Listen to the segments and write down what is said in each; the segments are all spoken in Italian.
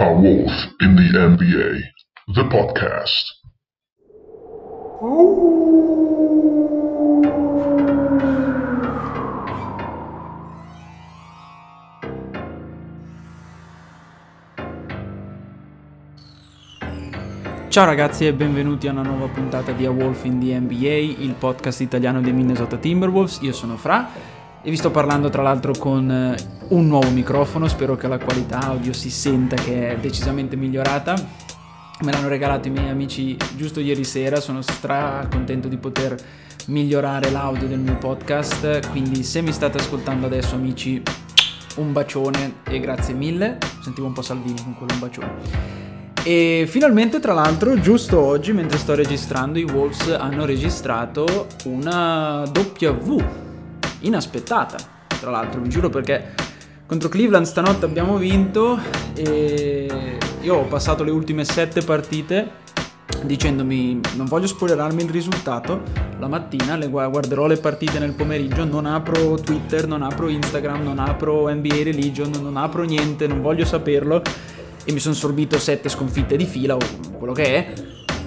A Wolf in the NBA, the podcast. Ciao ragazzi e benvenuti a una nuova puntata di A Wolf in the NBA, il podcast italiano dei Minnesota Timberwolves. Io sono Fra e vi sto parlando tra l'altro con eh, un nuovo microfono, spero che la qualità audio si senta che è decisamente migliorata. Me l'hanno regalato i miei amici giusto ieri sera, sono stra contento di poter migliorare l'audio del mio podcast, quindi se mi state ascoltando adesso amici un bacione e grazie mille, sentivo un po' Salvini con quello un bacione. E finalmente, tra l'altro, giusto oggi, mentre sto registrando, i Wolves hanno registrato una W inaspettata. Tra l'altro, vi giuro perché contro Cleveland stanotte abbiamo vinto e io ho passato le ultime sette partite dicendomi non voglio spoilerarmi il risultato la mattina le guarderò le partite nel pomeriggio non apro Twitter non apro Instagram non apro NBA Religion non apro niente non voglio saperlo e mi sono sorbito sette sconfitte di fila o quello che è.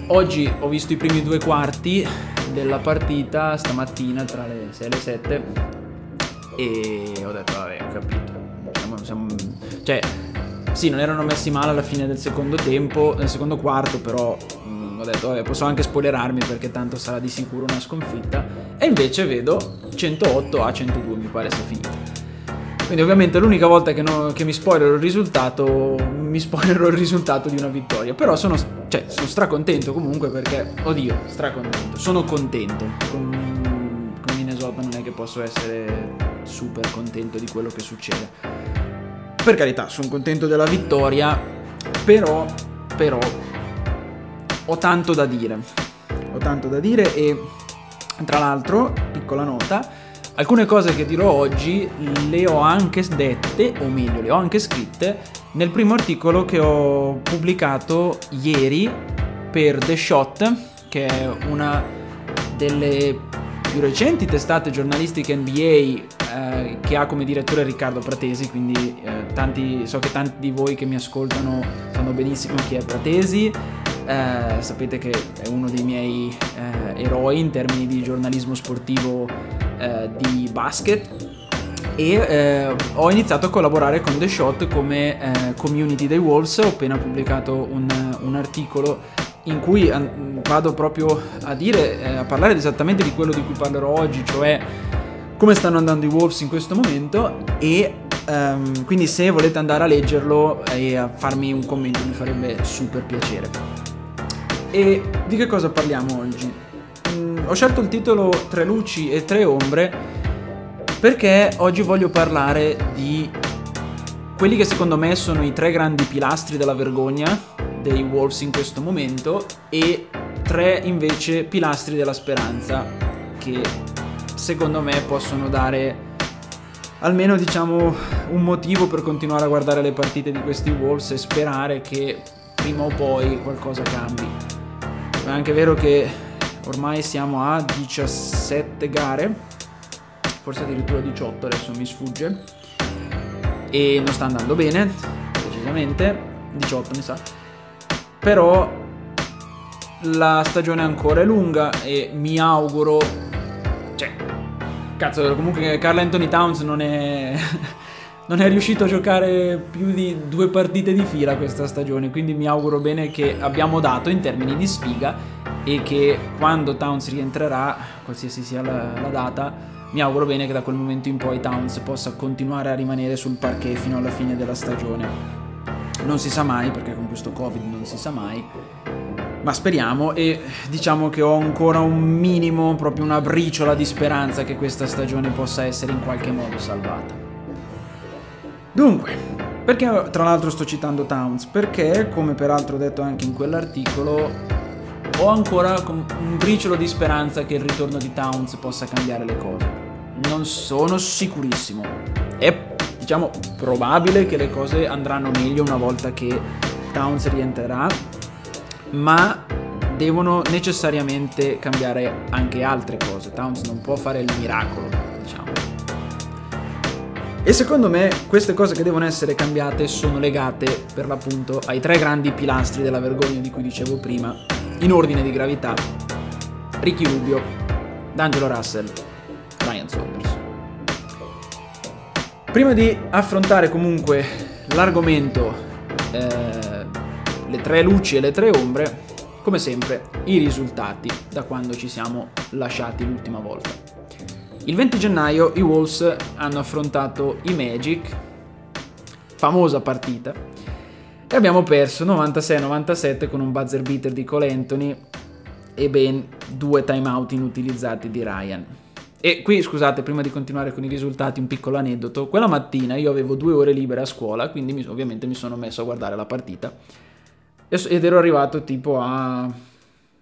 Oggi ho visto i primi due quarti della partita stamattina tra le 6 e le 7 e ho detto vabbè ho capito. Siamo, siamo, cioè sì non erano messi male alla fine del secondo tempo, nel secondo quarto però mh, mm, ho detto vabbè posso anche spoilerarmi perché tanto sarà di sicuro una sconfitta e invece vedo 108 a 102 mi pare sia finita. Quindi ovviamente l'unica volta che, no, che mi spoilerò il risultato, mi spoilerò il risultato di una vittoria. Però sono, cioè, sono stracontento comunque perché, oddio, stracontento. Sono contento. Con, con Minnesota non è che posso essere super contento di quello che succede. Per carità, sono contento della vittoria, però, però, ho tanto da dire. Ho tanto da dire e, tra l'altro, piccola nota, Alcune cose che dirò oggi le ho anche dette, o meglio, le ho anche scritte nel primo articolo che ho pubblicato ieri per The Shot, che è una delle più recenti testate giornalistiche NBA eh, che ha come direttore Riccardo Pratesi, quindi eh, tanti, so che tanti di voi che mi ascoltano sanno benissimo chi è Pratesi. Eh, sapete che è uno dei miei eh, eroi in termini di giornalismo sportivo eh, di basket e eh, ho iniziato a collaborare con The Shot come eh, community dei Wolves, ho appena pubblicato un, un articolo in cui an- vado proprio a dire, eh, a parlare esattamente di quello di cui parlerò oggi, cioè come stanno andando i Wolves in questo momento e um, quindi se volete andare a leggerlo e a farmi un commento mi farebbe super piacere. E di che cosa parliamo oggi? Ho scelto il titolo Tre luci e tre ombre perché oggi voglio parlare di quelli che secondo me sono i tre grandi pilastri della vergogna dei Wolves in questo momento e tre invece pilastri della speranza che secondo me possono dare almeno diciamo un motivo per continuare a guardare le partite di questi Wolves e sperare che prima o poi qualcosa cambi. È anche vero che ormai siamo a 17 gare, forse addirittura 18, adesso mi sfugge, e non sta andando bene, decisamente, 18 mi sa, però la stagione ancora è lunga e mi auguro, cioè, cazzo, comunque Carl Anthony Towns non è... non è riuscito a giocare più di due partite di fila questa stagione, quindi mi auguro bene che abbiamo dato in termini di sfiga e che quando Towns rientrerà, qualsiasi sia la, la, data, mi auguro bene che da quel momento in poi Towns possa continuare a rimanere sul parquet fino alla fine della stagione. Non si sa mai, perché con questo Covid non si sa mai, ma speriamo e diciamo che ho ancora un minimo, proprio una briciola di speranza che questa stagione possa essere in qualche modo salvata. Dunque, perché tra l'altro sto citando Towns? Perché, come peraltro detto anche in quell'articolo, ho ancora un briciolo di speranza che il ritorno di Towns possa cambiare le cose. Non sono sicurissimo. È, diciamo, probabile che le cose andranno meglio una volta che Towns rientrerà, ma devono necessariamente cambiare anche altre cose. Towns non può fare il miracolo, diciamo. E secondo me queste cose che devono essere cambiate sono legate per l'appunto ai tre grandi pilastri della vergogna di cui dicevo prima, in ordine di gravità. Ricky Rubio, D'Angelo Russell, Ryan Saunders. Prima di affrontare comunque l'argomento, eh, le tre luci e le tre ombre, come sempre i risultati da quando ci siamo lasciati l'ultima volta. Il 20 gennaio i Wolves hanno affrontato i Magic, famosa partita, e abbiamo perso 96-97 con un buzzer beater di Cole Anthony e ben due timeout inutilizzati di Ryan. E qui scusate, prima di continuare con i risultati, un piccolo aneddoto. Quella mattina io avevo due ore libere a scuola, quindi mi, ovviamente mi sono messo a guardare la partita. Ed ero arrivato tipo a,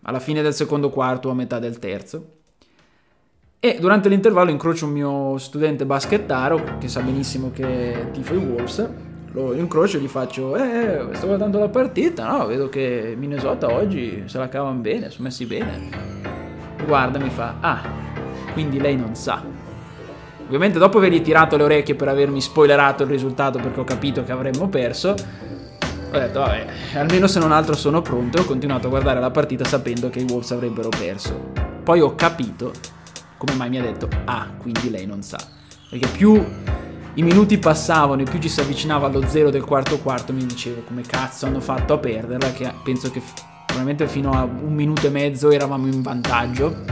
alla fine del secondo quarto o a metà del terzo. E durante l'intervallo incrocio un mio studente baschettaro che sa benissimo che tifo i Wolves. Lo incrocio e gli faccio: Eh, sto guardando la partita. No, vedo che Minnesota oggi se la cavano bene, sono messi bene. Guarda, mi fa: Ah, quindi lei non sa. Ovviamente, dopo avergli tirato le orecchie per avermi spoilerato il risultato perché ho capito che avremmo perso, ho detto: Vabbè, almeno se non altro sono pronto. E ho continuato a guardare la partita sapendo che i Wolves avrebbero perso. Poi ho capito come mai mi ha detto, ah, quindi lei non sa. Perché più i minuti passavano e più ci si avvicinava allo zero del quarto quarto, mi dicevo come cazzo hanno fatto a perderla, che penso che probabilmente fino a un minuto e mezzo eravamo in vantaggio,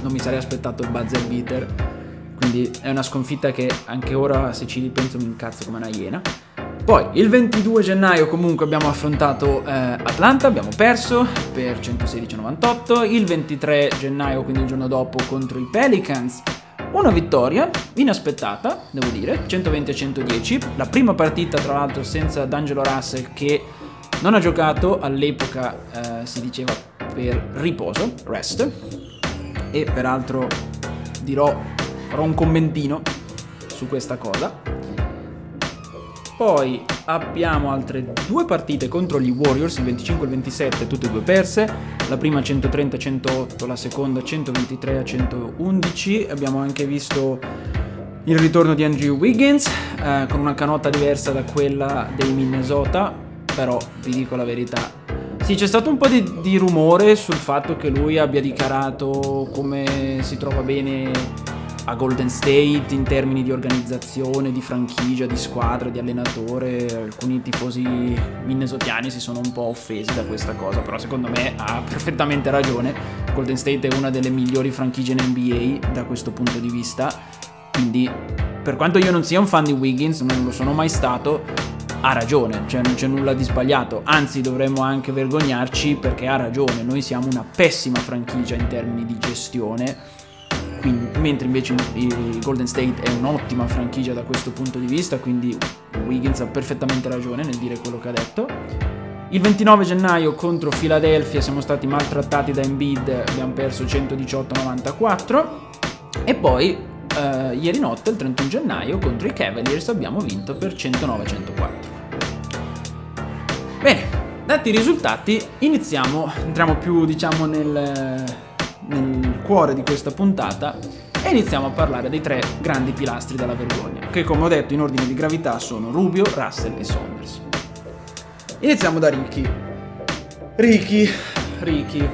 non mi sarei aspettato il buzzer beater, quindi è una sconfitta che anche ora se ci ripenso mi incazzo come una iena. Poi il 22 gennaio comunque abbiamo affrontato eh, Atlanta, abbiamo perso per 116-98, il 23 gennaio, quindi il giorno dopo, contro i Pelicans, una vittoria inaspettata, devo dire, 120-110, la prima partita tra l'altro senza D'Angelo Russell che non ha giocato, all'epoca eh, si diceva per riposo, rest, e peraltro dirò, farò un commentino su questa cosa. Poi abbiamo altre due partite contro gli Warriors, il 25 e il 27, tutte e due perse. La prima 130-108, la seconda 123-111. Abbiamo anche visto il ritorno di Andrew Wiggins eh, con una canotta diversa da quella dei Minnesota, però vi dico la verità. Sì, c'è stato un po' di, di rumore sul fatto che lui abbia dichiarato come si trova bene a Golden State in termini di organizzazione, di franchigia, di squadra, di allenatore. Alcuni tifosi minnesotiani si sono un po' offesi da questa cosa, però secondo me ha perfettamente ragione. Golden State è una delle migliori franchigie in NBA da questo punto di vista. Quindi, per quanto io non sia un fan di Wiggins, non lo sono mai stato, ha ragione, cioè non c'è nulla di sbagliato, anzi dovremmo anche vergognarci perché ha ragione, noi siamo una pessima franchigia in termini di gestione quindi, mentre invece il Golden State è un'ottima franchigia da questo punto di vista, quindi Wiggins ha perfettamente ragione nel dire quello che ha detto. Il 29 gennaio contro Philadelphia siamo stati maltrattati da Embiid, abbiamo perso 118-94 e poi eh, ieri notte, il 31 gennaio, contro i Cavaliers abbiamo vinto per 109-104. Bene, dati i risultati, iniziamo, entriamo più diciamo nel, nel cuore di questa puntata e iniziamo a parlare dei tre grandi pilastri della vergogna, che come ho detto in ordine di gravità sono Rubio, Russell e Saunders. Iniziamo da Ricky. Ricky, Ricky.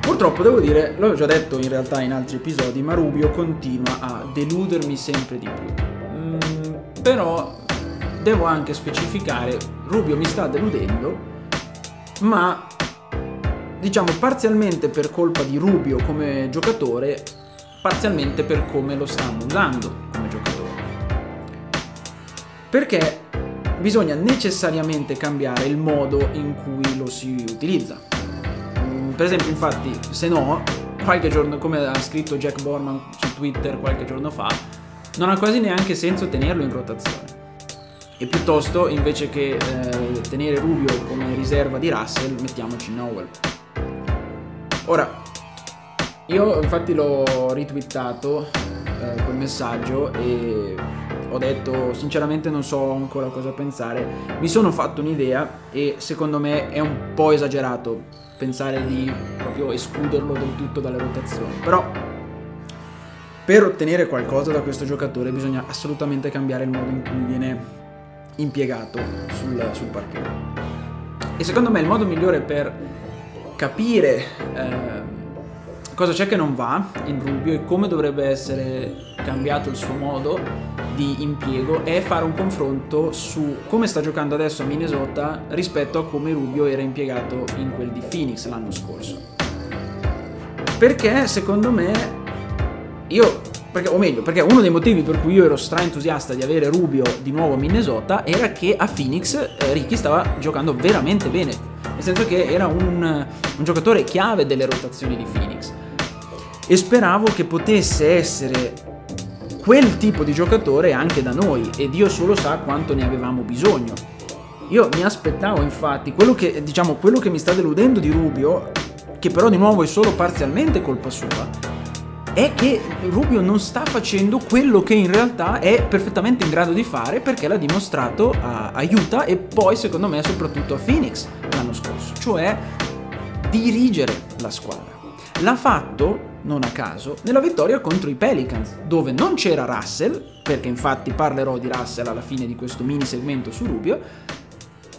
Purtroppo devo dire, l'ho già detto in realtà in altri episodi, ma Rubio continua a deludermi sempre di più. Mm, però devo anche specificare, Rubio mi sta deludendo, ma diciamo parzialmente per colpa di Rubio come giocatore, parzialmente per come lo stanno usando come giocatore. Perché bisogna necessariamente cambiare il modo in cui lo si utilizza. Mm, per esempio, infatti, se no, qualche giorno, come ha scritto Jack Borman su Twitter qualche giorno fa, non ha quasi neanche senso tenerlo in rotazione. E piuttosto, invece che eh, tenere Rubio come riserva di Russell, mettiamoci Nowell. Ora, io infatti l'ho ritwittato eh, quel messaggio e ho detto sinceramente non so ancora cosa pensare. Mi sono fatto un'idea e secondo me è un po' esagerato pensare di proprio escluderlo del tutto dalle rotazioni. Però per ottenere qualcosa da questo giocatore bisogna assolutamente cambiare il modo in cui viene impiegato sul, sul parquet. E secondo me il modo migliore per capire eh, cosa c'è che non va in Rubio e come dovrebbe essere cambiato il suo modo di impiego è fare un confronto su come sta giocando adesso a Minnesota rispetto a come Rubio era impiegato in quel di Phoenix l'anno scorso. Perché secondo me io, perché, o meglio, perché uno dei motivi per cui io ero stra entusiasta di avere Rubio di nuovo a Minnesota era che a Phoenix eh, Ricky stava giocando veramente bene, senso che era un, un giocatore chiave delle rotazioni di Phoenix. E speravo che potesse essere quel tipo di giocatore anche da noi e Dio solo sa quanto ne avevamo bisogno. Io mi aspettavo infatti quello che, diciamo, quello che mi sta deludendo di Rubio, che però di nuovo è solo parzialmente colpa sua, è che Rubio non sta facendo quello che in realtà è perfettamente in grado di fare perché l'ha dimostrato a, a Utah e poi secondo me soprattutto a Phoenix l'anno scorso, cioè dirigere la squadra. L'ha fatto, non a caso, nella vittoria contro i Pelicans, dove non c'era Russell, perché infatti parlerò di Russell alla fine di questo mini segmento su Rubio,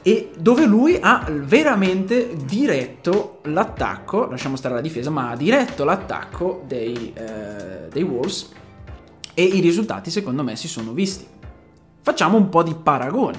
e dove lui ha veramente diretto l'attacco, lasciamo stare la difesa, ma ha diretto l'attacco dei, eh, dei Wolves e i risultati secondo me si sono visti. Facciamo un po' di paragoni.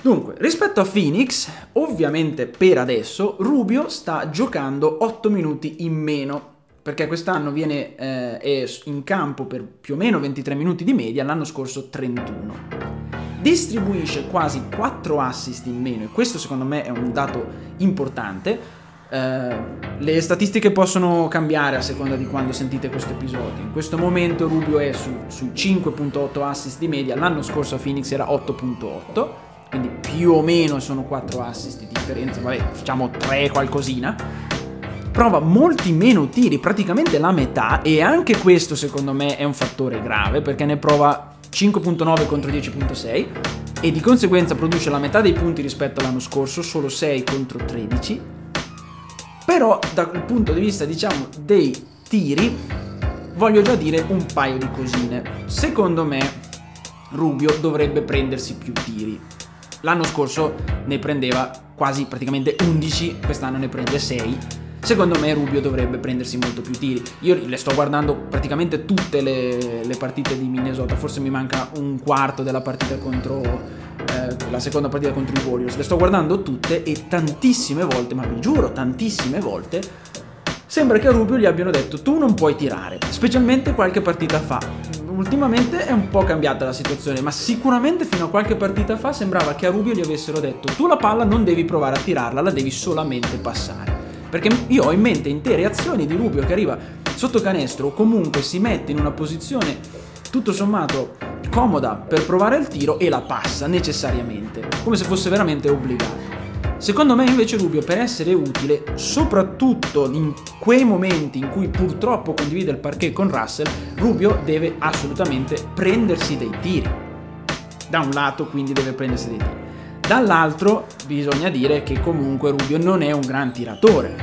Dunque, rispetto a Phoenix, ovviamente per adesso Rubio sta giocando 8 minuti in meno, perché quest'anno viene, eh, è in campo per più o meno 23 minuti di media, l'anno scorso 31 distribuisce quasi 4 assist in meno e questo secondo me è un dato importante. Uh, le statistiche possono cambiare a seconda di quando sentite questo episodio. In questo momento Rubio è su, su 5.8 assist di media, l'anno scorso a Phoenix era 8.8, quindi più o meno sono 4 assist di differenza, vabbè, facciamo 3 qualcosina. Prova molti meno tiri, praticamente la metà, e anche questo secondo me è un fattore grave perché ne prova 5.9 contro 10.6 e di conseguenza produce la metà dei punti rispetto all'anno scorso, solo 6 contro 13. Però dal punto di vista diciamo dei tiri voglio già dire un paio di cosine. Secondo me Rubio dovrebbe prendersi più tiri. L'anno scorso ne prendeva quasi praticamente 11, quest'anno ne prende 6 Secondo me Rubio dovrebbe prendersi molto più tiri. Io le sto guardando praticamente tutte le, le partite di Minnesota, forse mi manca un quarto della partita contro eh, la seconda partita contro i Warriors. Le sto guardando tutte e tantissime volte, ma vi giuro, tantissime volte sembra che a Rubio gli abbiano detto tu non puoi tirare, specialmente qualche partita fa. Ultimamente è un po' cambiata la situazione, ma sicuramente fino a qualche partita fa sembrava che a Rubio gli avessero detto tu la palla non devi provare a tirarla, la devi solamente passare. Perché io ho in mente intere azioni di Rubio che arriva sotto canestro o comunque si mette in una posizione tutto sommato comoda per provare il tiro e la passa necessariamente, come se fosse veramente obbligato. Secondo me invece Rubio per essere utile, soprattutto in quei momenti in cui purtroppo condivide il parquet con Russell, Rubio deve assolutamente prendersi dei tiri. Da un lato quindi deve prendersi dei tiri. Dall'altro bisogna dire che comunque Rubio non è un gran tiratore,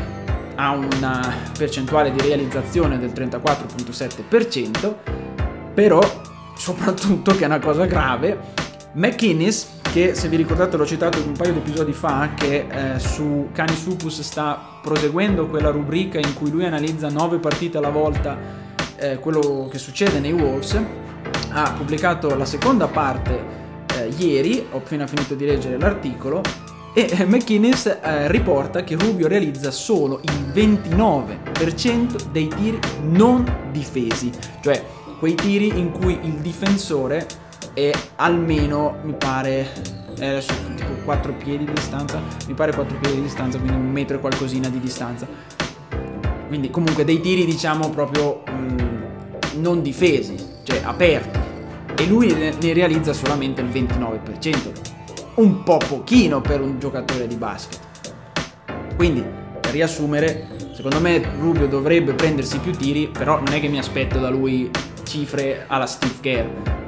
ha una percentuale di realizzazione del 34.7%, però soprattutto che è una cosa grave, McInnes, che se vi ricordate l'ho citato un paio di episodi fa, che eh, su Cani Supus sta proseguendo quella rubrica in cui lui analizza 9 partite alla volta eh, quello che succede nei Wolves, ha pubblicato la seconda parte ieri, ho appena finito di leggere l'articolo, e eh, McInnes eh, riporta che Rubio realizza solo il 29% dei tiri non difesi, cioè quei tiri in cui il difensore è almeno, mi pare, eh, tipo 4 piedi di distanza, mi pare 4 piedi di distanza, quindi un metro e qualcosina di distanza. Quindi comunque dei tiri diciamo proprio mh, mm, non difesi, cioè aperti e lui ne realizza solamente il 29%, un po' pochino per un giocatore di basket. Quindi, per riassumere, secondo me Rubio dovrebbe prendersi più tiri, però non è che mi aspetto da lui cifre alla Steve Kerr,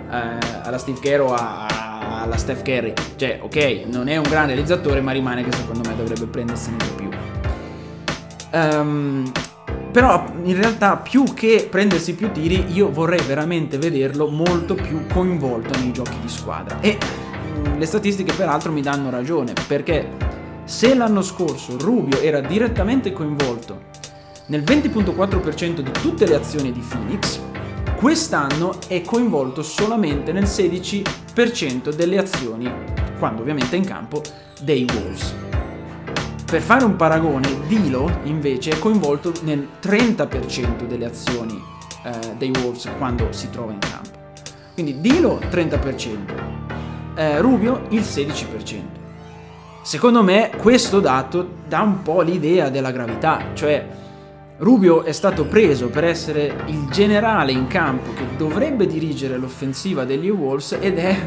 eh, alla Steve Kerr o a, alla Steph Curry. Cioè, ok, non è un gran realizzatore, ma rimane che secondo me dovrebbe prendersene di più. Um, però in realtà più che prendersi più tiri io vorrei veramente vederlo molto più coinvolto nei giochi di squadra. E mm, le statistiche peraltro mi danno ragione perché se l'anno scorso Rubio era direttamente coinvolto nel 20.4% di tutte le azioni di Phoenix quest'anno è coinvolto solamente nel 16% delle azioni quando ovviamente è in campo dei Wolves per fare un paragone, Dilo invece è coinvolto nel 30% delle azioni eh, dei Wolves quando si trova in campo. Quindi Dilo 30%, eh, Rubio il 16%. Secondo me questo dato dà un po' l'idea della gravità, cioè Rubio è stato preso per essere il generale in campo che dovrebbe dirigere l'offensiva degli Wolves ed è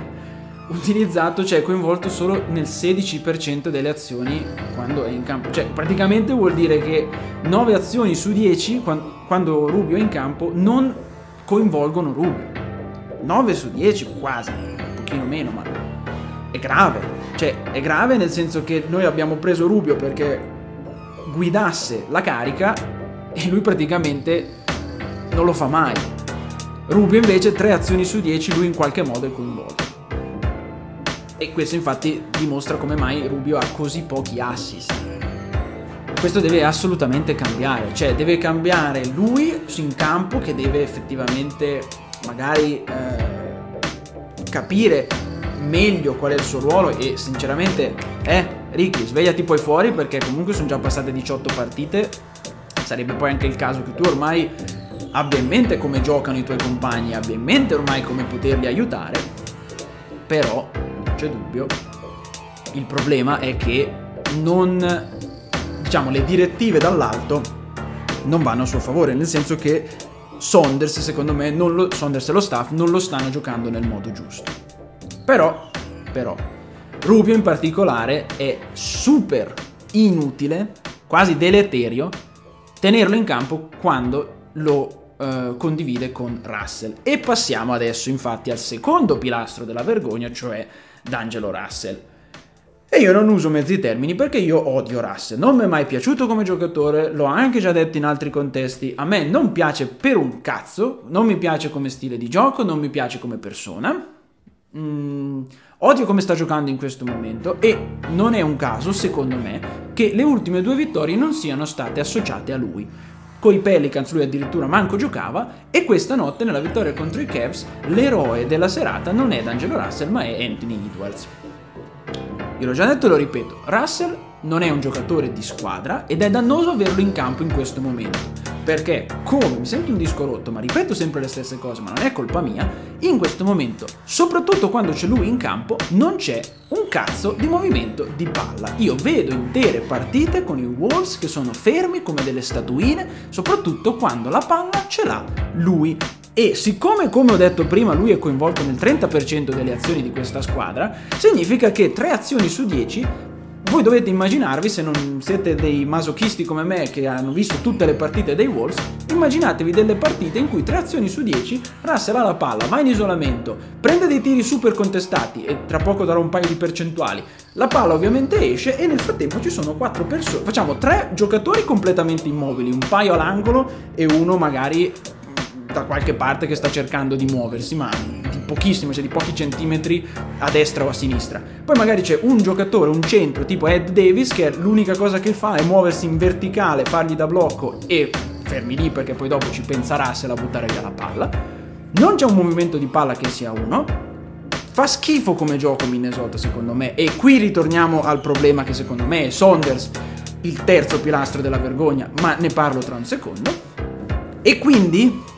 utilizzato, cioè coinvolto solo nel 16% delle azioni quando è in campo. Cioè, praticamente vuol dire che 9 azioni su 10 quando Rubio è in campo non coinvolgono Rubio. 9 su 10 quasi, un pochino meno, ma è grave. Cioè, è grave nel senso che noi abbiamo preso Rubio perché guidasse la carica e lui praticamente non lo fa mai. Rubio invece 3 azioni su 10 lui in qualche modo è coinvolto. E questo infatti dimostra come mai Rubio ha così pochi assist. Questo deve assolutamente cambiare, cioè deve cambiare lui in campo che deve effettivamente magari eh, capire meglio qual è il suo ruolo e sinceramente, eh, Ricky, svegliati poi fuori perché comunque sono già passate 18 partite, sarebbe poi anche il caso che tu ormai abbia in mente come giocano i tuoi compagni, abbia in mente ormai come poterli aiutare, però c'è dubbio. Il problema è che non, diciamo, le direttive dall'alto non vanno a suo favore, nel senso che Saunders, secondo me, lo, Saunders e lo staff non lo stanno giocando nel modo giusto. Però, però, Rubio in particolare è super inutile, quasi deleterio, tenerlo in campo quando lo Uh, condivide con Russell. E passiamo adesso infatti al secondo pilastro della vergogna, cioè D'Angelo Russell. E io non uso mezzi termini perché io odio Russell. Non mi è mai piaciuto come giocatore, l'ho anche già detto in altri contesti. A me non piace per un cazzo, non mi piace come stile di gioco, non mi piace come persona. Mm, odio come sta giocando in questo momento e non è un caso, secondo me, che le ultime due vittorie non siano state associate a lui i Pelicans lui addirittura manco giocava e questa notte nella vittoria contro i Cavs l'eroe della serata non è D'Angelo Russell ma è Anthony Edwards. Io l'ho già detto e lo ripeto, Russell non è un giocatore di squadra ed è dannoso averlo in campo in questo momento. Perché, come mi sento un disco rotto, ma ripeto sempre le stesse cose, ma non è colpa mia, in questo momento, soprattutto quando c'è lui in campo, non c'è un cazzo di movimento di palla. Io vedo intere partite con i Wolves che sono fermi come delle statuine, soprattutto quando la palla ce l'ha lui. E siccome, come ho detto prima, lui è coinvolto nel 30% delle azioni di questa squadra, significa che 3 azioni su 10 voi dovete immaginarvi, se non siete dei masochisti come me che hanno visto tutte le partite dei Wolves, immaginatevi delle partite in cui 3 azioni su 10 Russell ha la palla, va in isolamento, prende dei tiri super contestati e tra poco darò un paio di percentuali. La palla ovviamente esce e nel frattempo ci sono 4 persone, facciamo 3 giocatori completamente immobili, un paio all'angolo e uno magari da qualche parte che sta cercando di muoversi, ma di pochissimo, cioè di pochi centimetri a destra o a sinistra. Poi magari c'è un giocatore, un centro tipo Ed Davis, che l'unica cosa che fa è muoversi in verticale, fargli da blocco e fermi lì perché poi dopo ci penserà se la buttare via la palla. Non c'è un movimento di palla che sia uno. Fa schifo come gioco Minnesota secondo me e qui ritorniamo al problema che secondo me è Saunders, il terzo pilastro della vergogna, ma ne parlo tra un secondo. E quindi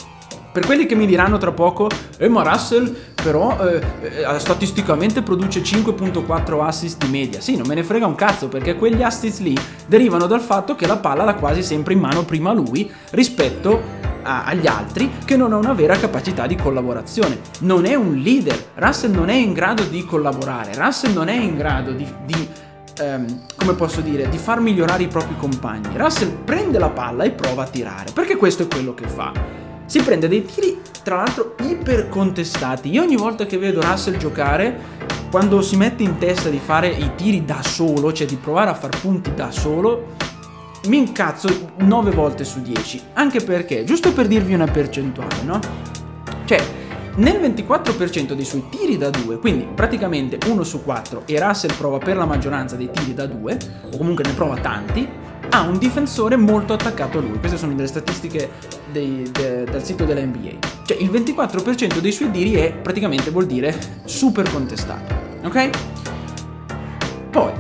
per quelli che mi diranno tra poco, eh ma Russell però eh, eh, statisticamente produce 5.4 assist di media. Sì, non me ne frega un cazzo perché quegli assist lì derivano dal fatto che la palla l'ha quasi sempre in mano prima lui rispetto a, agli altri che non ha una vera capacità di collaborazione. Non è un leader, Russell non è in grado di collaborare, Russell non è in grado di, di ehm, come posso dire, di far migliorare i propri compagni. Russell prende la palla e prova a tirare, perché questo è quello che fa si prende dei tiri, tra l'altro, iper contestati. Io ogni volta che vedo Russell giocare, quando si mette in testa di fare i tiri da solo, cioè di provare a far punti da solo, mi incazzo 9 volte su 10. Anche perché, giusto per dirvi una percentuale, no? Cioè, nel 24% dei suoi tiri da 2, quindi praticamente 1 su 4, e Russell prova per la maggioranza dei tiri da 2, o comunque ne prova tanti, ha un difensore molto attaccato a lui. Queste sono delle statistiche dei, de, dal sito della NBA. Cioè il 24% dei suoi tiri è praticamente vuol dire super contestato. Ok? Poi,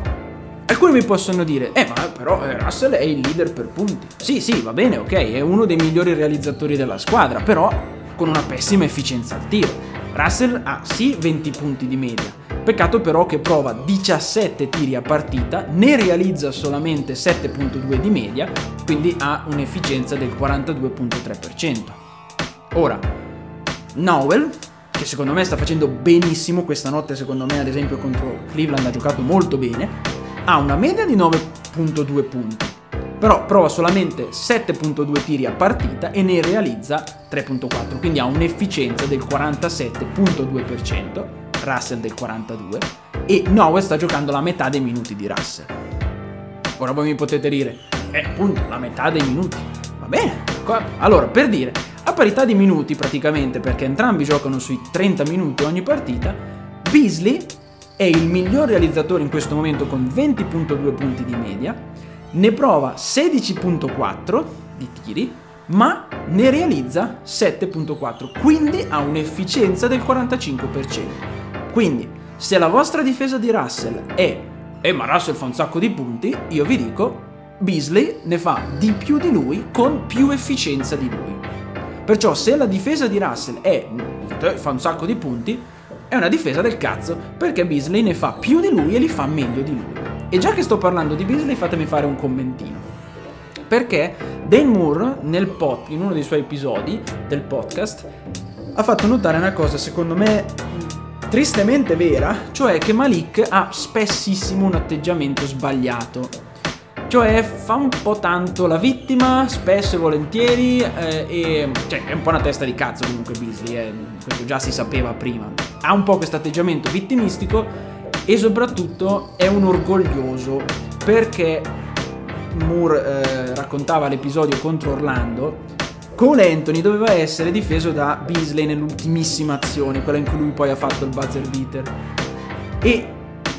alcuni mi possono dire, eh ma però eh, Russell è il leader per punti. Sì, sì, va bene, ok, è uno dei migliori realizzatori della squadra, però con una pessima efficienza al tiro. Russell ha sì 20 punti di media, peccato però che prova 17 tiri a partita, ne realizza solamente 7.2 di media, quindi ha un'efficienza del 42.3%. Ora, Nowell, che secondo me sta facendo benissimo questa notte, secondo me ad esempio contro Cleveland ha giocato molto bene, ha una media di 9.2 punti, però prova solamente 7.2 tiri a partita e ne realizza 3.4, quindi ha un'efficienza del 47.2%, Russell del 42% e Noah sta giocando la metà dei minuti di Russell. Ora voi mi potete dire, eh appunto, la metà dei minuti. Va bene, allora per dire, a parità di minuti praticamente, perché entrambi giocano sui 30 minuti ogni partita, Beasley è il miglior realizzatore in questo momento con 20.2 punti di media, ne prova 16.4 di tiri, ma ne realizza 7.4, quindi ha un'efficienza del 45%. Quindi, se la vostra difesa di Russell è eh ma Russell fa un sacco di punti, io vi dico, Beasley ne fa di più di lui con più efficienza di lui. Perciò se la difesa di Russell è fa un sacco di punti, è una difesa del cazzo, perché Beasley ne fa più di lui e li fa meglio di lui. E già che sto parlando di Beasley, fatemi fare un commentino. Perché Dane Moore, pod, in uno dei suoi episodi del podcast, ha fatto notare una cosa, secondo me, tristemente vera, cioè che Malik ha spessissimo un atteggiamento sbagliato. Cioè fa un po' tanto la vittima, spesso e volentieri, eh, e cioè è un po' una testa di cazzo comunque Beasley, eh, questo già si sapeva prima. Ha un po' questo atteggiamento vittimistico e soprattutto è un orgoglioso perché Moore eh, raccontava l'episodio contro Orlando Cole Anthony doveva essere difeso da Beasley nell'ultimissima azione, quella in cui lui poi ha fatto il buzzer beater. E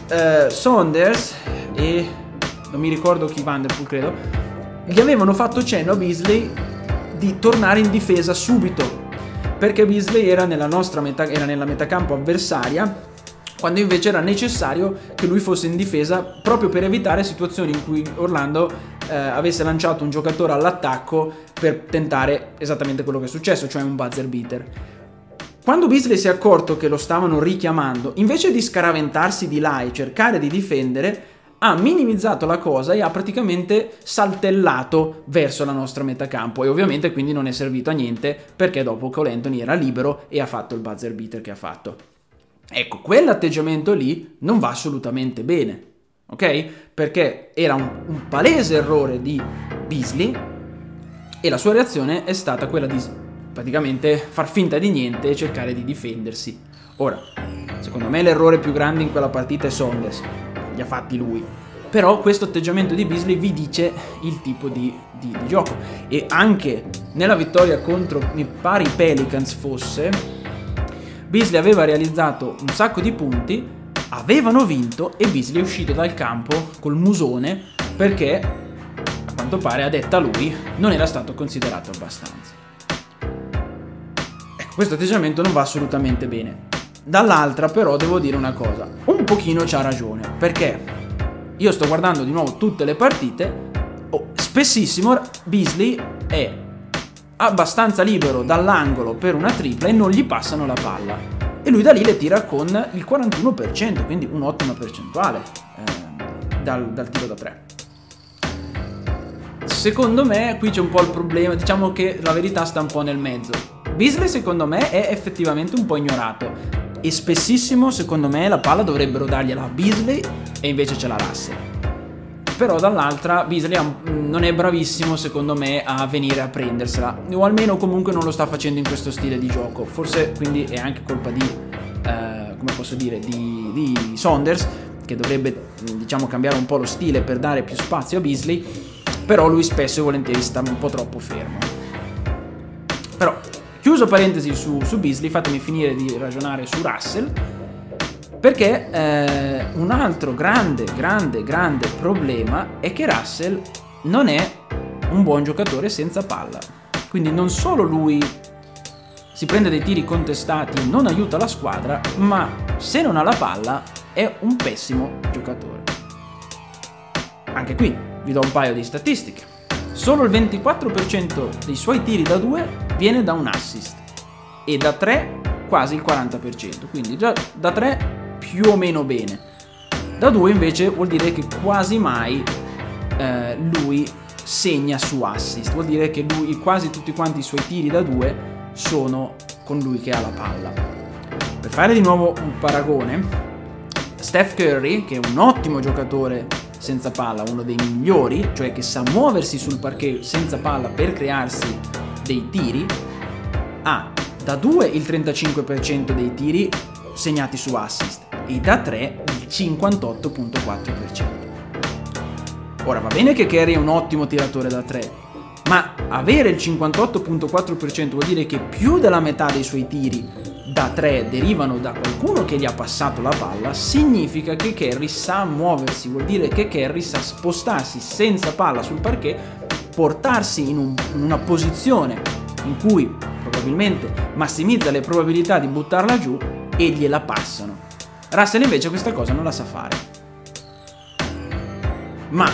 eh, Saunders e non mi ricordo chi Vanderpool credo, gli avevano fatto cenno a Beasley di tornare in difesa subito, perché Beasley era nella nostra metà, era nella metacampo avversaria quando invece era necessario che lui fosse in difesa proprio per evitare situazioni in cui Orlando eh, avesse lanciato un giocatore all'attacco per tentare esattamente quello che è successo, cioè un buzzer beater. Quando Beasley si è accorto che lo stavano richiamando, invece di scaraventarsi di là e cercare di difendere, ha minimizzato la cosa e ha praticamente saltellato verso la nostra metacampo e ovviamente quindi non è servito a niente perché dopo Cole Anthony era libero e ha fatto il buzzer beater che ha fatto. Ecco, quell'atteggiamento lì non va assolutamente bene, ok? Perché era un, un palese errore di Beasley e la sua reazione è stata quella di praticamente far finta di niente e cercare di difendersi. Ora, secondo me l'errore più grande in quella partita è Sondes, li ha fatti lui. Però questo atteggiamento di Beasley vi dice il tipo di, di, di gioco. E anche nella vittoria contro, mi pare i Pelicans fosse, Beasley aveva realizzato un sacco di punti, avevano vinto e Beasley è uscito dal campo col musone perché, a quanto pare, a detta lui, non era stato considerato abbastanza. Ecco, questo atteggiamento non va assolutamente bene. Dall'altra però devo dire una cosa, un pochino c'ha ragione, perché io sto guardando di nuovo tutte le partite, oh, spessissimo Beasley è abbastanza libero dall'angolo per una tripla e non gli passano la palla. E lui da lì le tira con il 41%, quindi un'ottima percentuale eh, dal, dal tiro da tre. Secondo me qui c'è un po' il problema, diciamo che la verità sta un po' nel mezzo. Beasley secondo me è effettivamente un po' ignorato e spessissimo secondo me la palla dovrebbero dargliela a Beasley e invece ce la Russell però dall'altra Beasley non è bravissimo secondo me a venire a prendersela. O almeno comunque non lo sta facendo in questo stile di gioco. Forse quindi è anche colpa di eh, come posso dire di, di Saunders che dovrebbe diciamo cambiare un po' lo stile per dare più spazio a Beasley. Però lui spesso e volentieri sta un po' troppo fermo. Però, chiuso parentesi su, su Beasley, fatemi finire di ragionare su Russell, perché eh, un altro grande, grande, grande problema è che Russell non è un buon giocatore senza palla. Quindi non solo lui si prende dei tiri contestati, non aiuta la squadra, ma se non ha la palla è un pessimo giocatore. Anche qui vi do un paio di statistiche. Solo il 24% dei suoi tiri da 2 viene da un assist e da 3 quasi il 40%, quindi già da 3 più o meno bene. Da 2 invece vuol dire che quasi mai eh, lui segna su assist, vuol dire che lui quasi tutti quanti i suoi tiri da 2 sono con lui che ha la palla. Per fare di nuovo un paragone, Steph Curry, che è un ottimo giocatore senza palla, uno dei migliori, cioè che sa muoversi sul parquet senza palla per crearsi dei tiri, ha da 2 il 35% dei tiri segnati su assist e da 3 il 58.4%. Ora va bene che Curry è un ottimo tiratore da 3, ma avere il 58.4% vuol dire che più della metà dei suoi tiri da 3 derivano da qualcuno che gli ha passato la palla, significa che Kerry sa muoversi, vuol dire che Kerry sa spostarsi senza palla sul parquet, portarsi in, un, in una posizione in cui probabilmente massimizza le probabilità di buttarla giù e gliela passano. Russell invece questa cosa non la sa fare. Ma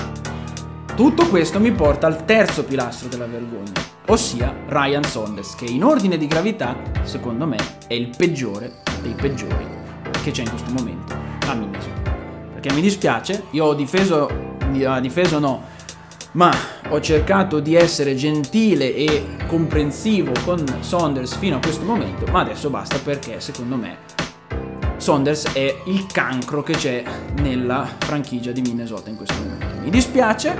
tutto questo mi porta al terzo pilastro della vergogna, ossia Ryan Saunders, che in ordine di gravità, secondo me, è il peggiore dei peggiori che c'è in questo momento a Minnesota. Perché mi dispiace, io ho difeso, difeso no, ma ho cercato di essere gentile e comprensivo con Saunders fino a questo momento, ma adesso basta perché secondo me Saunders è il cancro che c'è nella franchigia di Minnesota in questo momento. Mi dispiace,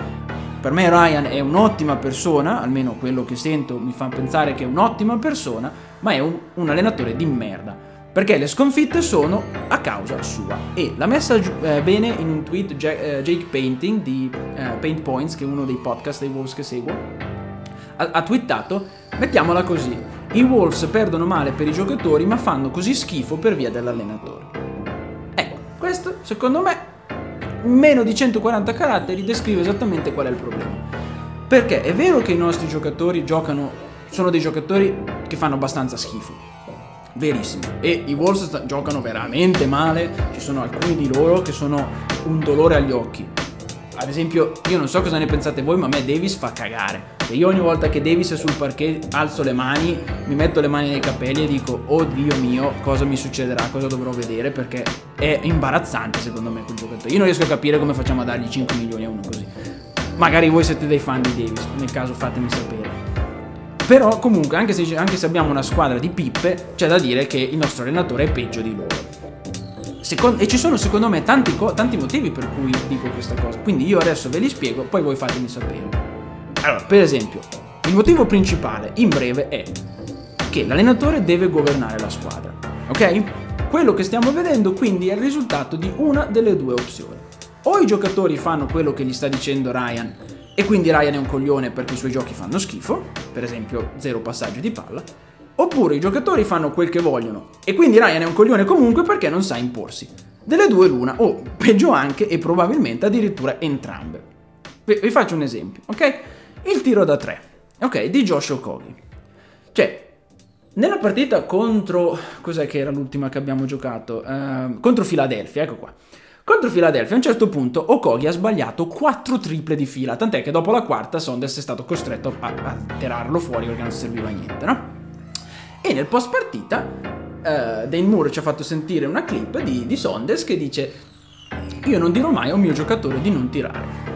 per me Ryan è un'ottima persona, almeno quello che sento mi fa pensare che è un'ottima persona, ma è un, un allenatore di merda. Perché le sconfitte sono a causa sua. E l'ha messa eh, bene in un tweet Jake, eh, Jake Painting di eh, Paint Points, che è uno dei podcast dei Wolves che seguo. Ha, ha twittato, mettiamola così, i Wolves perdono male per i giocatori ma fanno così schifo per via dell'allenatore. Ecco, questo secondo me meno di 140 caratteri descrive esattamente qual è il problema. Perché è vero che i nostri giocatori giocano, sono dei giocatori che fanno abbastanza schifo. Verissimo. E i Wolves giocano veramente male, ci sono alcuni di loro che sono un dolore agli occhi. Ad esempio, io non so cosa ne pensate voi, ma a me Davis fa cagare. E io ogni volta che Davis è sul parquet alzo le mani, mi metto le mani nei capelli e dico, oh Dio mio, cosa mi succederà, cosa dovrò vedere, perché è imbarazzante secondo me quel giocatore. Io non riesco a capire come facciamo a dargli 5 milioni a uno così. Magari voi siete dei fan di Davis, nel caso fatemi sapere. Però comunque, anche se, anche se abbiamo una squadra di pippe, c'è da dire che il nostro allenatore è peggio di loro. Secondo, e ci sono secondo me tanti, tanti motivi per cui dico questa cosa. Quindi io adesso ve li spiego, poi voi fatemi sapere. Allora, per esempio, il motivo principale, in breve, è che l'allenatore deve governare la squadra. Ok? Quello che stiamo vedendo quindi è il risultato di una delle due opzioni. O i giocatori fanno quello che gli sta dicendo Ryan e quindi Ryan è un coglione perché i suoi giochi fanno schifo, per esempio zero passaggio di palla, Oppure i giocatori fanno quel che vogliono e quindi Ryan è un coglione comunque perché non sa imporsi. Delle due l'una, o peggio anche e probabilmente addirittura entrambe. Vi faccio un esempio, ok? Il tiro da tre, ok, di Josh Okogi. Cioè, nella partita contro... cos'è che era l'ultima che abbiamo giocato? Uh, contro Philadelphia, ecco qua. Contro Philadelphia a un certo punto Okogi ha sbagliato 4 triple di fila, tant'è che dopo la quarta Saunders è stato costretto a, a tirarlo fuori perché non serviva a niente, no? E nel post partita uh, Dane Moore ci ha fatto sentire una clip di, di Saunders che dice io non dirò mai a un mio giocatore di non tirare.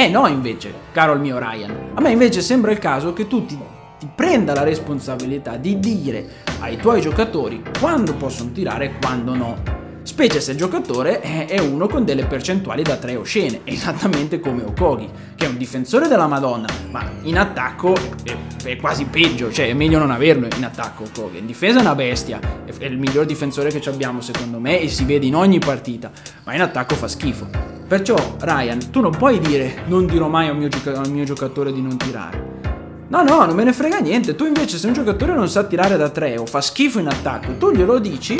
Eh, no invece, caro il mio Ryan. A me invece sembra il caso che tu ti, ti prenda la responsabilità di dire ai tuoi giocatori quando possono tirare e quando no specie se il giocatore è uno con delle percentuali da 3 oscene, esattamente come Okogi, che è un difensore della Madonna, ma in attacco è, è quasi peggio, cioè è meglio non averlo in attacco Okogi, in difesa è una bestia, è il miglior difensore che abbiamo secondo me e si vede in ogni partita, ma in attacco fa schifo. Perciò, Ryan, tu non puoi dire non dirò mai al mio, gioca- mio giocatore di non tirare. No, no, non me ne frega niente. Tu invece se un giocatore non sa tirare da 3 o fa schifo in attacco, tu glielo dici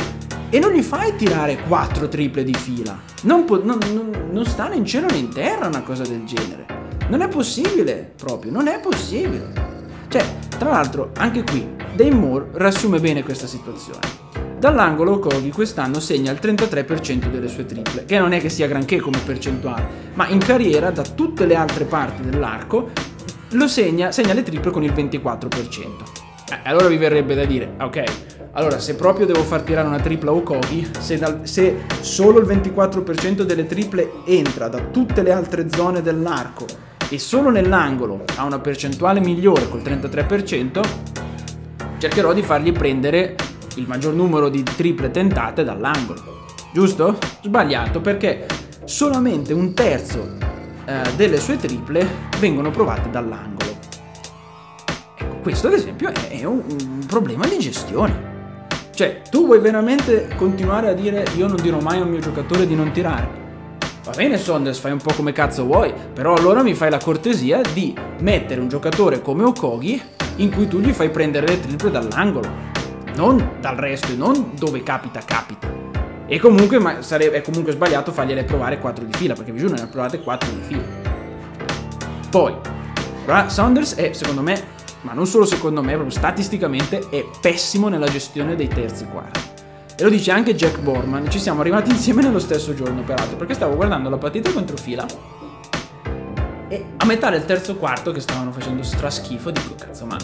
e non gli fai tirare 4 triple di fila. Non, po- non, non, non sta né in cielo né in terra una cosa del genere. Non è possibile, proprio, non è possibile. Cioè, tra l'altro, anche qui, Dave Moore riassume bene questa situazione. Dall'angolo Kogi quest'anno segna il 33% delle sue triple, che non è che sia granché come percentuale, ma in carriera da tutte le altre parti dell'arco lo segna, segna le triple con il 24%. Eh, allora vi verrebbe da dire, ok, allora se proprio devo far tirare una tripla o Kogi, se, se solo il 24% delle triple entra da tutte le altre zone dell'arco e solo nell'angolo ha una percentuale migliore col 33%, cercherò di fargli prendere il maggior numero di triple tentate dall'angolo. Giusto? Sbagliato perché solamente un terzo eh, delle sue triple vengono provate dall'angolo. Ecco, questo ad esempio è un, un problema di gestione. Cioè, tu vuoi veramente continuare a dire io non dirò mai a un mio giocatore di non tirare? Va bene Saunders, fai un po' come cazzo vuoi, però allora mi fai la cortesia di mettere un giocatore come Okogi in cui tu gli fai prendere le triple dall'angolo, non dal resto e non dove capita capita. E comunque ma sarebbe, è comunque sbagliato fargliele provare 4 di fila, perché vi giuro ne ha provate 4 di fila. Poi, Saunders è secondo me, ma non solo secondo me, proprio statisticamente è pessimo nella gestione dei terzi quarti. E lo dice anche Jack Borman, ci siamo arrivati insieme nello stesso giorno peraltro, perché stavo guardando la partita contro fila e a metà del terzo quarto che stavano facendo straschifo dico cazzo ma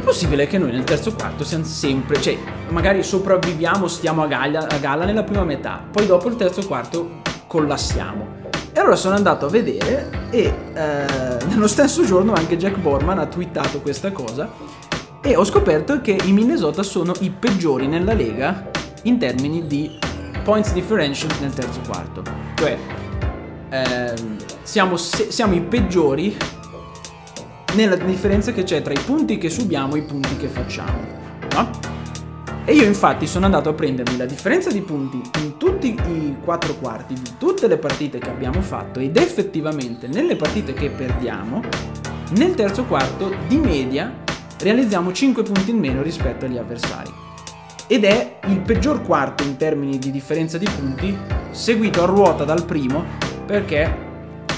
è possibile che noi nel terzo quarto siamo sempre, cioè magari sopravviviamo, stiamo a galla, a galla nella prima metà, poi dopo il terzo quarto collassiamo. E allora sono andato a vedere e eh, nello stesso giorno anche Jack Borman ha twittato questa cosa e ho scoperto che i Minnesota sono i peggiori nella lega in termini di points differential nel terzo quarto. Cioè, ehm, siamo, se- siamo i peggiori nella differenza che c'è tra i punti che subiamo e i punti che facciamo. No? E io infatti sono andato a prendermi la differenza di punti in tutti i quattro quarti di tutte le partite che abbiamo fatto ed effettivamente nelle partite che perdiamo, nel terzo quarto di media realizziamo 5 punti in meno rispetto agli avversari. Ed è il peggior quarto in termini di differenza di punti, seguito a ruota dal primo perché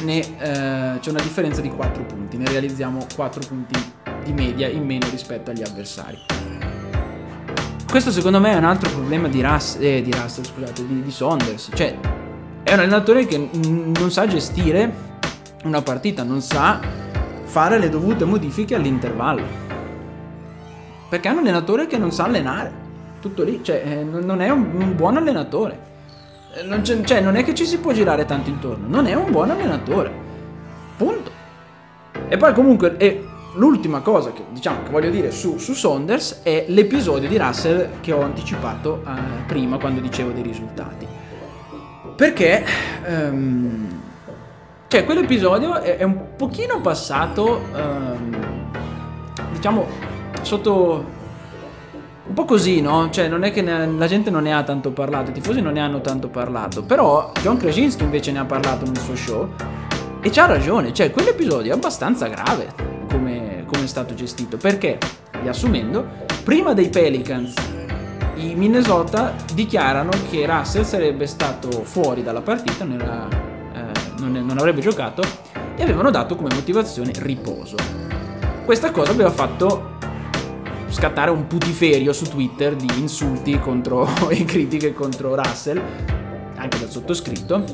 ne, eh, c'è una differenza di 4 punti, ne realizziamo 4 punti di media in meno rispetto agli avversari. Questo secondo me è un altro problema di, Russ, eh, di Russell, scusate, di, di Saunders. Cioè, è un allenatore che n- non sa gestire una partita, non sa fare le dovute modifiche all'intervallo. Perché è un allenatore che non sa allenare. Tutto lì, cioè, eh, non è un, un buon allenatore. Non cioè, non è che ci si può girare tanto intorno. Non è un buon allenatore. Punto. E poi comunque, e l'ultima cosa che, diciamo, che voglio dire su, su, Saunders è l'episodio di Russell che ho anticipato eh, prima quando dicevo dei risultati. Perché... Um, cioè, quell'episodio è, è, un pochino passato, um, diciamo, sotto po' così, no? Cioè, non è che ne, la gente non ne ha tanto parlato, i tifosi non ne hanno tanto parlato. Però John Krasinski invece ne ha parlato nel suo show. E c'ha ragione, cioè, quell'episodio è abbastanza grave come, come è stato gestito. Perché, riassumendo, prima dei Pelicans, i Minnesota dichiarano che Russell sarebbe stato fuori dalla partita, non, eh, non, non avrebbe giocato, e avevano dato come motivazione riposo. Questa cosa aveva fatto scattare un putiferio su Twitter di insulti contro, e critiche contro Russell, anche dal sottoscritto,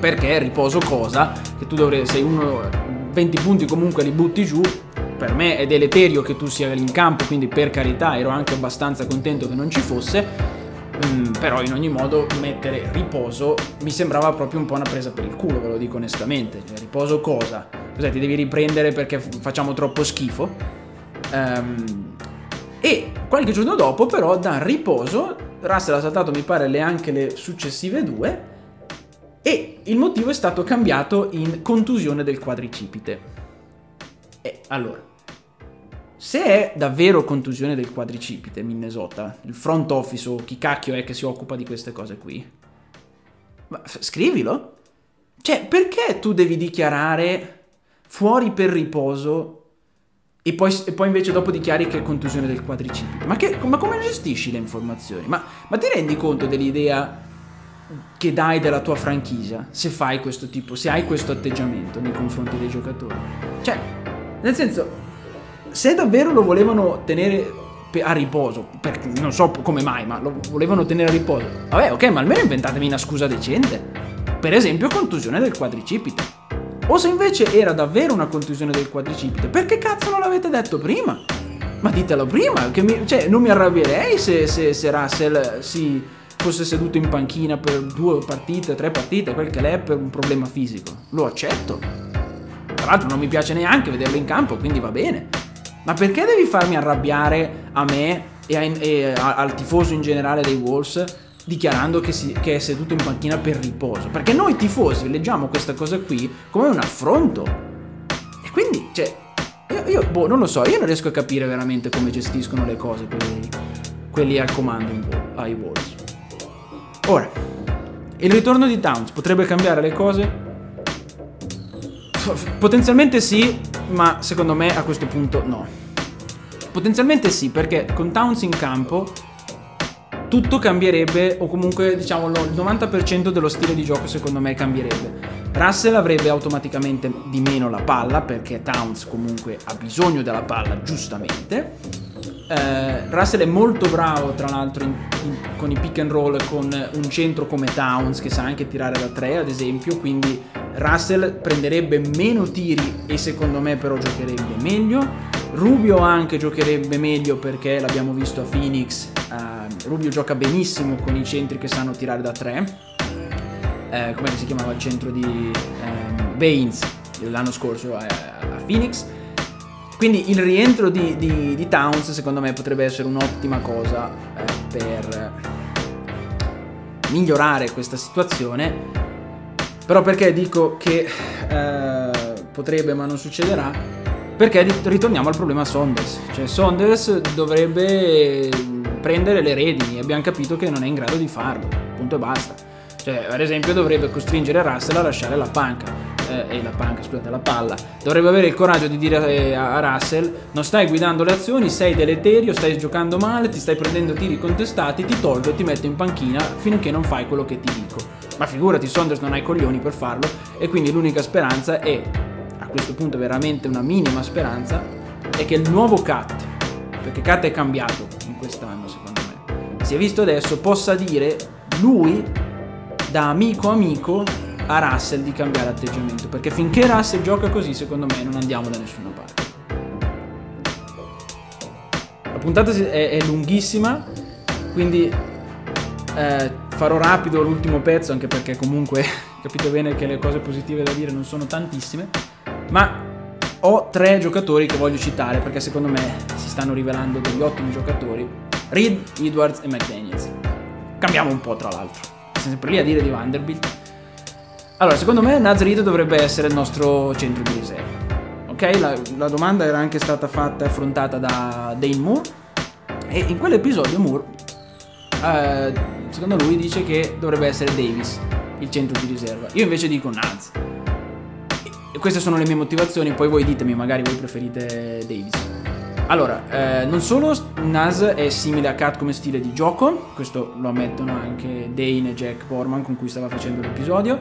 perché riposo cosa? Che tu dovresti, sei uno, 20 punti comunque li butti giù, per me è deleterio che tu sia in campo, quindi per carità ero anche abbastanza contento che non ci fosse, mm, però in ogni modo mettere riposo mi sembrava proprio un po' una presa per il culo, ve lo dico onestamente. Cioè, riposo cosa? Cos'è, ti devi riprendere perché facciamo troppo schifo? Um, e qualche giorno dopo, però, da riposo, Russell ha saltato, mi pare, le anche le successive due. E il motivo è stato cambiato in contusione del quadricipite. E allora, se è davvero contusione del quadricipite, Minnesota, il front office o chi cacchio è che si occupa di queste cose qui, ma scrivilo. Cioè, perché tu devi dichiarare fuori per riposo e poi, e poi invece dopo dichiari che è contusione del quadricipite? Ma, che, ma come gestisci le informazioni? Ma, ma ti rendi conto dell'idea che dai della tua franchigia se fai questo tipo, se hai questo atteggiamento nei confronti dei giocatori? Cioè, nel senso, se davvero lo volevano tenere a riposo, perché non so come mai, ma lo volevano tenere a riposo. Vabbè, ok, ma almeno inventatevi una scusa decente. Per esempio, contusione del quadricipite. O se invece era davvero una contusione del quadricipite, perché cazzo non l'avete detto prima? Ma ditelo prima, mi, cioè, non mi arrabbierei se, se, se Russell si fosse seduto in panchina per due partite, tre partite, quel che l'è, per un problema fisico. Lo accetto. Tra l'altro non mi piace neanche vederlo in campo, quindi va bene. Ma perché devi farmi arrabbiare a me e, a, e a, al tifoso in generale dei Wolves dichiarando che, si, che, è seduto in panchina per riposo? Perché noi tifosi leggiamo questa cosa qui come un affronto. E quindi, cioè, io, io boh, non lo so, io non riesco a capire veramente come gestiscono le cose quelli, quelli al comando ai Wolves. Ora, il ritorno di Towns potrebbe cambiare le cose? Potenzialmente sì, ma secondo me a questo punto no. Potenzialmente sì, perché con Towns in campo tutto cambierebbe, o comunque diciamo il 90% dello stile di gioco secondo me cambierebbe. Russell avrebbe automaticamente di meno la palla, perché Towns comunque ha bisogno della palla, giustamente. Eh, Russell è molto bravo, tra l'altro, in, in, con i pick and roll con un centro come Towns, che sa anche tirare da 3, ad esempio, quindi Russell prenderebbe meno tiri e secondo me però giocherebbe meglio. Rubio anche giocherebbe meglio perché l'abbiamo visto a Phoenix. Rubio gioca benissimo con i centri che sanno tirare da 3. Uh, come si chiamava il centro di um, Baines l'anno scorso a, a, Phoenix. Quindi il rientro di, di, di, Towns secondo me potrebbe essere un'ottima cosa uh, per migliorare questa situazione però perché dico che eh, potrebbe ma non succederà? Perché ritorniamo al problema Saunders. Cioè Saunders dovrebbe prendere le redini e abbiamo capito che non è in grado di farlo. Punto e basta. Cioè, ad esempio, dovrebbe costringere Russell a lasciare la panca. Eh, e la panca, scusate, la palla. Dovrebbe avere il coraggio di dire eh, a, Russell: Non stai guidando le azioni, sei deleterio, stai giocando male, ti stai prendendo tiri contestati, ti tolgo e ti metto in panchina finché non fai quello che ti dico. Ma figurati, Saunders non ha i coglioni per farlo e quindi l'unica speranza è, a questo punto veramente una minima speranza, è che il nuovo Cat, perché Cat è cambiato si è visto adesso, possa dire lui da amico amico a Russell di cambiare atteggiamento, perché finché Russell gioca così secondo me non andiamo da nessuna parte. La puntata è, è lunghissima, quindi eh, farò rapido l'ultimo pezzo anche perché comunque capite bene che le cose positive da dire non sono tantissime, ma ho tre giocatori che voglio citare perché secondo me si stanno rivelando degli ottimi giocatori, Reed, Edwards e McDaniels. Cambiamo un po' tra l'altro, siamo sempre lì a dire di Vanderbilt. Allora, secondo me Naz Reed dovrebbe essere il nostro centro di riserva. Ok, la, la domanda era anche stata fatta e affrontata da Dane Moore e in quell'episodio Moore eh, secondo lui dice che dovrebbe essere Davis il centro di riserva. Io invece dico Naz. E queste sono le mie motivazioni, poi voi ditemi, magari voi preferite Davis. Allora, eh, non solo Naz è simile a Kat come stile di gioco, questo lo ammettono anche Dane e Jack Borman con cui stava facendo l'episodio,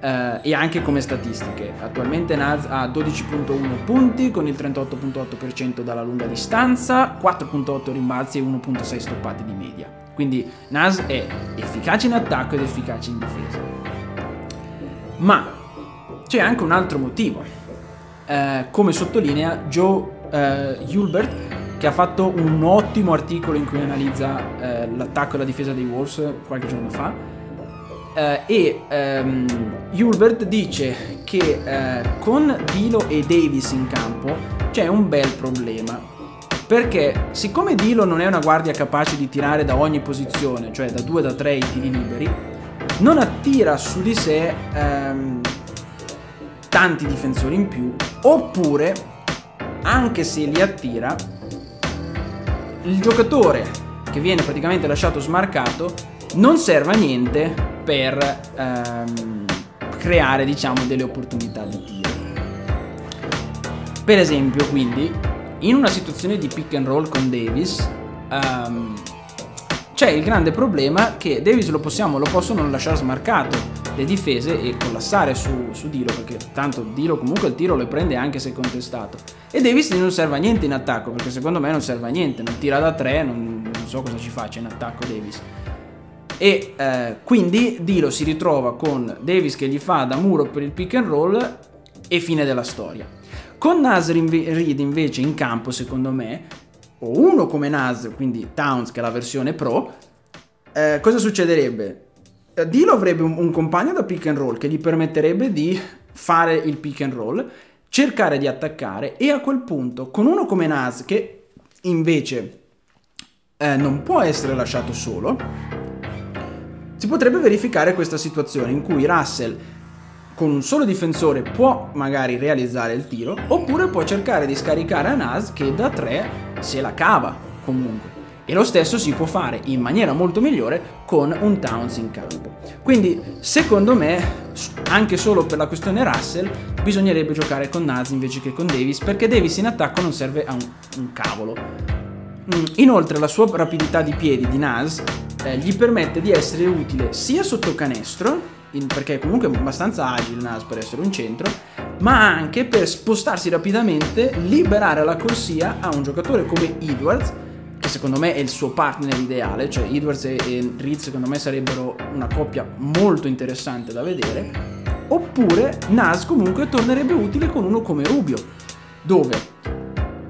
eh, e anche come statistiche. Attualmente Naz ha 12.1 punti con il 38.8% dalla lunga distanza, 4.8 rimbalzi e 1.6 stoppati di media. Quindi Nas è efficace in attacco ed efficace in difesa. Ma c'è anche un altro motivo. Eh, come sottolinea Joe eh, Hulbert, che ha fatto un ottimo articolo in cui analizza eh, l'attacco e la difesa dei Wolves qualche giorno fa. Eh, e ehm, Hulbert dice che eh, con Dilo e Davis in campo c'è un bel problema perché siccome Dilo non è una guardia capace di tirare da ogni posizione, cioè da 2 da 3 i tiri liberi, non attira su di sé ehm, tanti difensori in più, oppure, anche se li attira, il giocatore che viene praticamente lasciato smarcato non serve a niente per, ehm, creare diciamo delle opportunità di tiro. Per esempio, quindi, in una situazione di pick and roll con Davis, um, c'è il grande problema che Davis lo, possiamo, lo possono lasciare smarcato le difese e collassare su, su Dilo perché tanto Dilo comunque il tiro lo prende anche se contestato. E Davis non serve a niente in attacco perché secondo me non serve a niente non tira da tre non, non so cosa ci faccia in attacco Davis. E eh, quindi Dilo si ritrova con Davis che gli fa da muro per il pick and roll e fine della storia. Con Nas Reed invece in campo secondo me o uno come Nas quindi Towns che è la versione pro eh, cosa succederebbe? Dilo avrebbe un, un compagno da pick and roll che gli permetterebbe di fare il pick and roll, cercare di attaccare e a quel punto con uno come Nas che invece eh, non può essere lasciato solo, si potrebbe verificare questa situazione in cui Russell con un solo difensore può magari realizzare il tiro oppure può cercare di scaricare a Nas che da 3 se la cava comunque. E lo stesso si può fare in maniera molto migliore con un Towns in campo. Quindi, secondo me, anche solo per la questione Russell, bisognerebbe giocare con Nas invece che con Davis, perché Davis in attacco non serve a un, un cavolo. Mm, inoltre, la sua rapidità di piedi di Nas eh, gli permette di essere utile sia sotto canestro, in, perché è comunque abbastanza agile Nas per essere un centro, ma anche per spostarsi rapidamente, liberare la corsia a un giocatore come Edwards che secondo me è il suo partner ideale, cioè Edwards e, e Reed secondo me sarebbero una coppia molto interessante da vedere, oppure Nas comunque tornerebbe utile con uno come Rubio, dove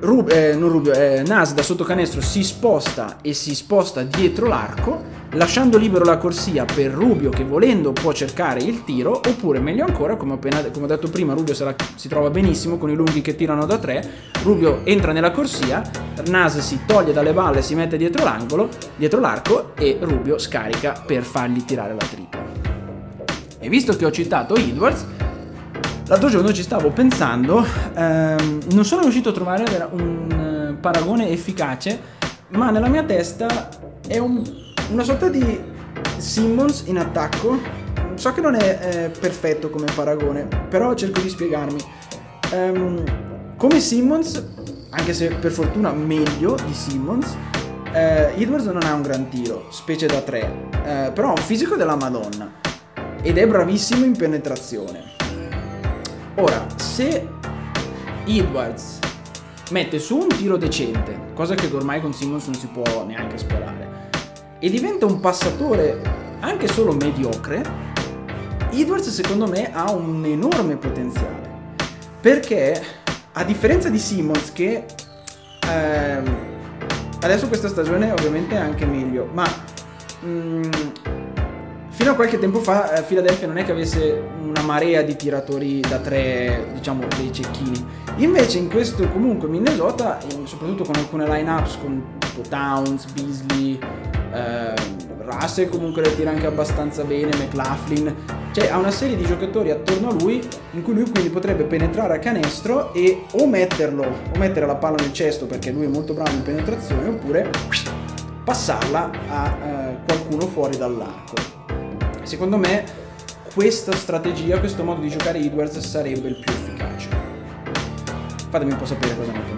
Rub, eh, Rubio, eh, Nas da sotto canestro si sposta e si sposta dietro l'arco lasciando libero la corsia per Rubio che volendo può cercare il tiro, oppure meglio ancora, come appena, come ho detto prima, Rubio la, si trova benissimo con i lunghi che tirano da tre, Rubio entra nella corsia, Nas si toglie dalle balle, si mette dietro l'angolo, dietro l'arco e Rubio scarica per fargli tirare la tripla. E visto che ho citato Edwards, l'altro giorno ci stavo pensando, ehm, non sono riuscito a trovare un uh, paragone efficace, ma nella mia testa è un una sorta di Simmons in attacco. So che non è eh, perfetto come paragone, però cerco di spiegarmi. Um, come Simmons, anche se per fortuna meglio di Simmons, eh, Edwards non ha un gran tiro, specie da tre, eh, però ha un fisico della Madonna ed è bravissimo in penetrazione. Ora, se Edwards mette su un tiro decente, cosa che ormai con Simmons non si può neanche sperare, e diventa un passatore anche solo mediocre, Edwards secondo me ha un enorme potenziale. Perché a differenza di Simmons che ehm, adesso questa stagione ovviamente è anche meglio, ma mh, mm, fino a qualche tempo fa eh, Philadelphia non è che avesse una marea di tiratori da tre, diciamo, dei cecchini. Invece in questo comunque Minnesota, soprattutto con alcune line-ups con Towns, Beasley, eh, Russell comunque le tira anche abbastanza bene, McLaughlin, cioè ha una serie di giocatori attorno a lui in cui lui quindi potrebbe penetrare a canestro e o metterlo, o mettere la palla nel cesto perché lui è molto bravo in penetrazione, oppure passarla a eh, qualcuno fuori dall'arco. Secondo me questa strategia, questo modo di giocare Edwards sarebbe il più efficace. Fatemi un po' sapere cosa ne pensate.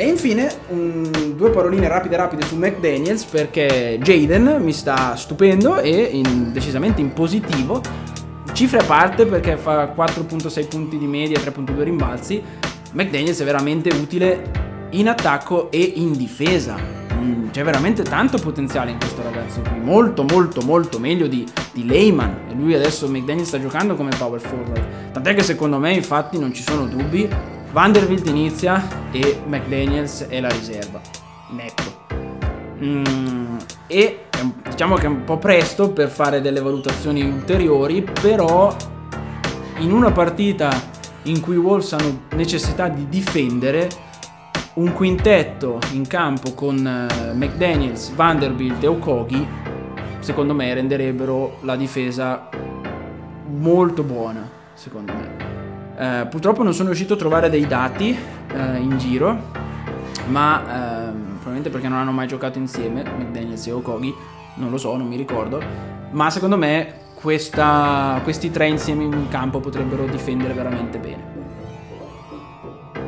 E infine un, due paroline rapide rapide su McDaniels perché Jaden mi sta stupendo e in, decisamente in positivo. Cifre a parte perché fa 4.6 punti di media, 3.2 rimbalzi. McDaniels è veramente utile in attacco e in difesa. Mm, c'è veramente tanto potenziale in questo ragazzo qui, molto molto molto meglio di, di Lehman. E lui adesso McDaniels sta giocando come power forward. Tant'è che secondo me infatti non ci sono dubbi Vanderbilt inizia e McDaniels è la riserva. Netto. Mm, e diciamo che è un po' presto per fare delle valutazioni ulteriori, però in una partita in cui i Wolves hanno necessità di difendere, un quintetto in campo con uh, McDaniels, Vanderbilt e Okogi, secondo me renderebbero la difesa molto buona, secondo me. Eh, purtroppo non sono riuscito a trovare dei dati eh, in giro, ma eh, probabilmente perché non hanno mai giocato insieme, McDaniels e Okogi, non lo so, non mi ricordo, ma secondo me questa, questi tre insieme in campo potrebbero difendere veramente bene.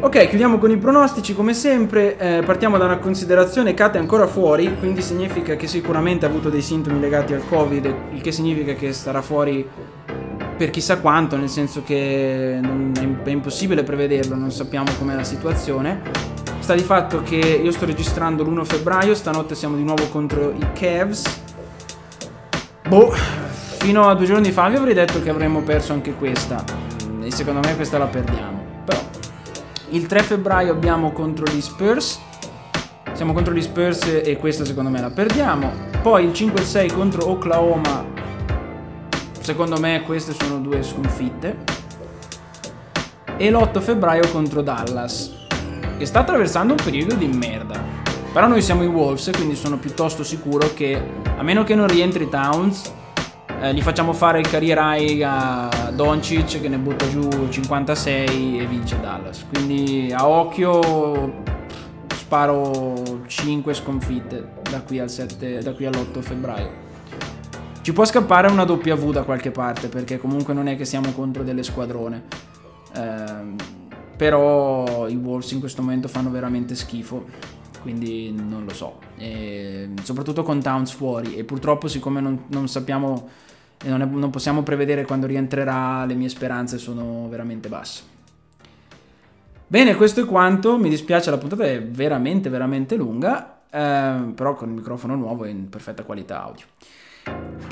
Ok, chiudiamo con i pronostici come sempre. Eh, partiamo da una considerazione: Kate è ancora fuori, quindi significa che sicuramente ha avuto dei sintomi legati al Covid, il che significa che starà fuori per chissà quanto, nel senso che è impossibile prevederlo, non sappiamo com'è la situazione. Sta di fatto che io sto registrando l'1 febbraio, stanotte siamo di nuovo contro i Cavs. Boh, fino a due giorni fa vi avrei detto che avremmo perso anche questa, e secondo me questa la perdiamo. Però il 3 febbraio abbiamo contro gli Spurs. Siamo contro gli Spurs e questa secondo me la perdiamo. Poi il 5 e 6 contro Oklahoma. Secondo me queste sono due sconfitte. E l'8 febbraio contro Dallas, che sta attraversando un periodo di merda. Però noi siamo i Wolves, quindi sono piuttosto sicuro che, a meno che non rientri Towns, eh, gli facciamo fare il career high a Doncic che ne butta giù 56 e vince Dallas. Quindi a occhio sparo 5 sconfitte da qui, al 7, da qui all'8 febbraio. Ci può scappare una W da qualche parte perché comunque non è che siamo contro delle squadrone. Eh, però i Wolves in questo momento fanno veramente schifo quindi non lo so. E soprattutto con Towns fuori e purtroppo siccome non, non sappiamo e non, è, non possiamo prevedere quando rientrerà, le mie speranze sono veramente basse. Bene, questo è quanto. Mi dispiace, la puntata è veramente, veramente lunga, eh, però con il microfono nuovo e in perfetta qualità audio.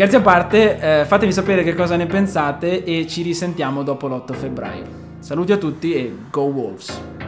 Scherzi a parte, eh, fatemi sapere che cosa ne pensate e ci risentiamo dopo l'8 febbraio. Saluti a tutti e Go Wolves!